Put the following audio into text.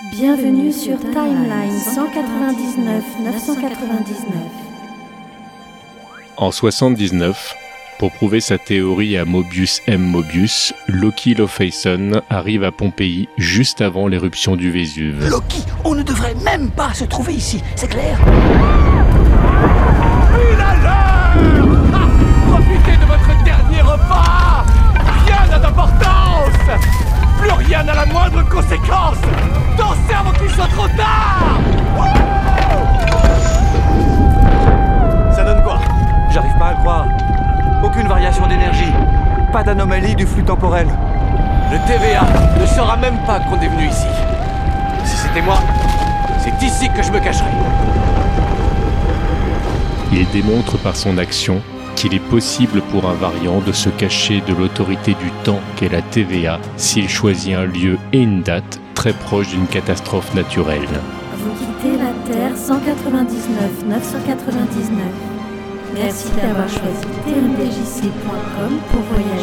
Bienvenue sur Timeline 199 999. En 79, pour prouver sa théorie à Mobius M. Mobius, Loki Lofeson arrive à Pompéi juste avant l'éruption du Vésuve. Loki, on ne devrait même pas se trouver ici, c'est clair? N'a la moindre conséquence Dansez avant qu'il soit trop tard Ça donne quoi? J'arrive pas à le croire. Aucune variation d'énergie. Pas d'anomalie du flux temporel. Le TVA ne saura même pas qu'on est venu ici. Si c'était moi, c'est ici que je me cacherais. Il démontre par son action qu'il est possible pour un variant de se cacher de l'autorité du temps qu'est la TVA s'il choisit un lieu et une date très proche d'une catastrophe naturelle. Vous quittez la Terre 199 999. Merci d'avoir choisi tmdjc.com pour voyager.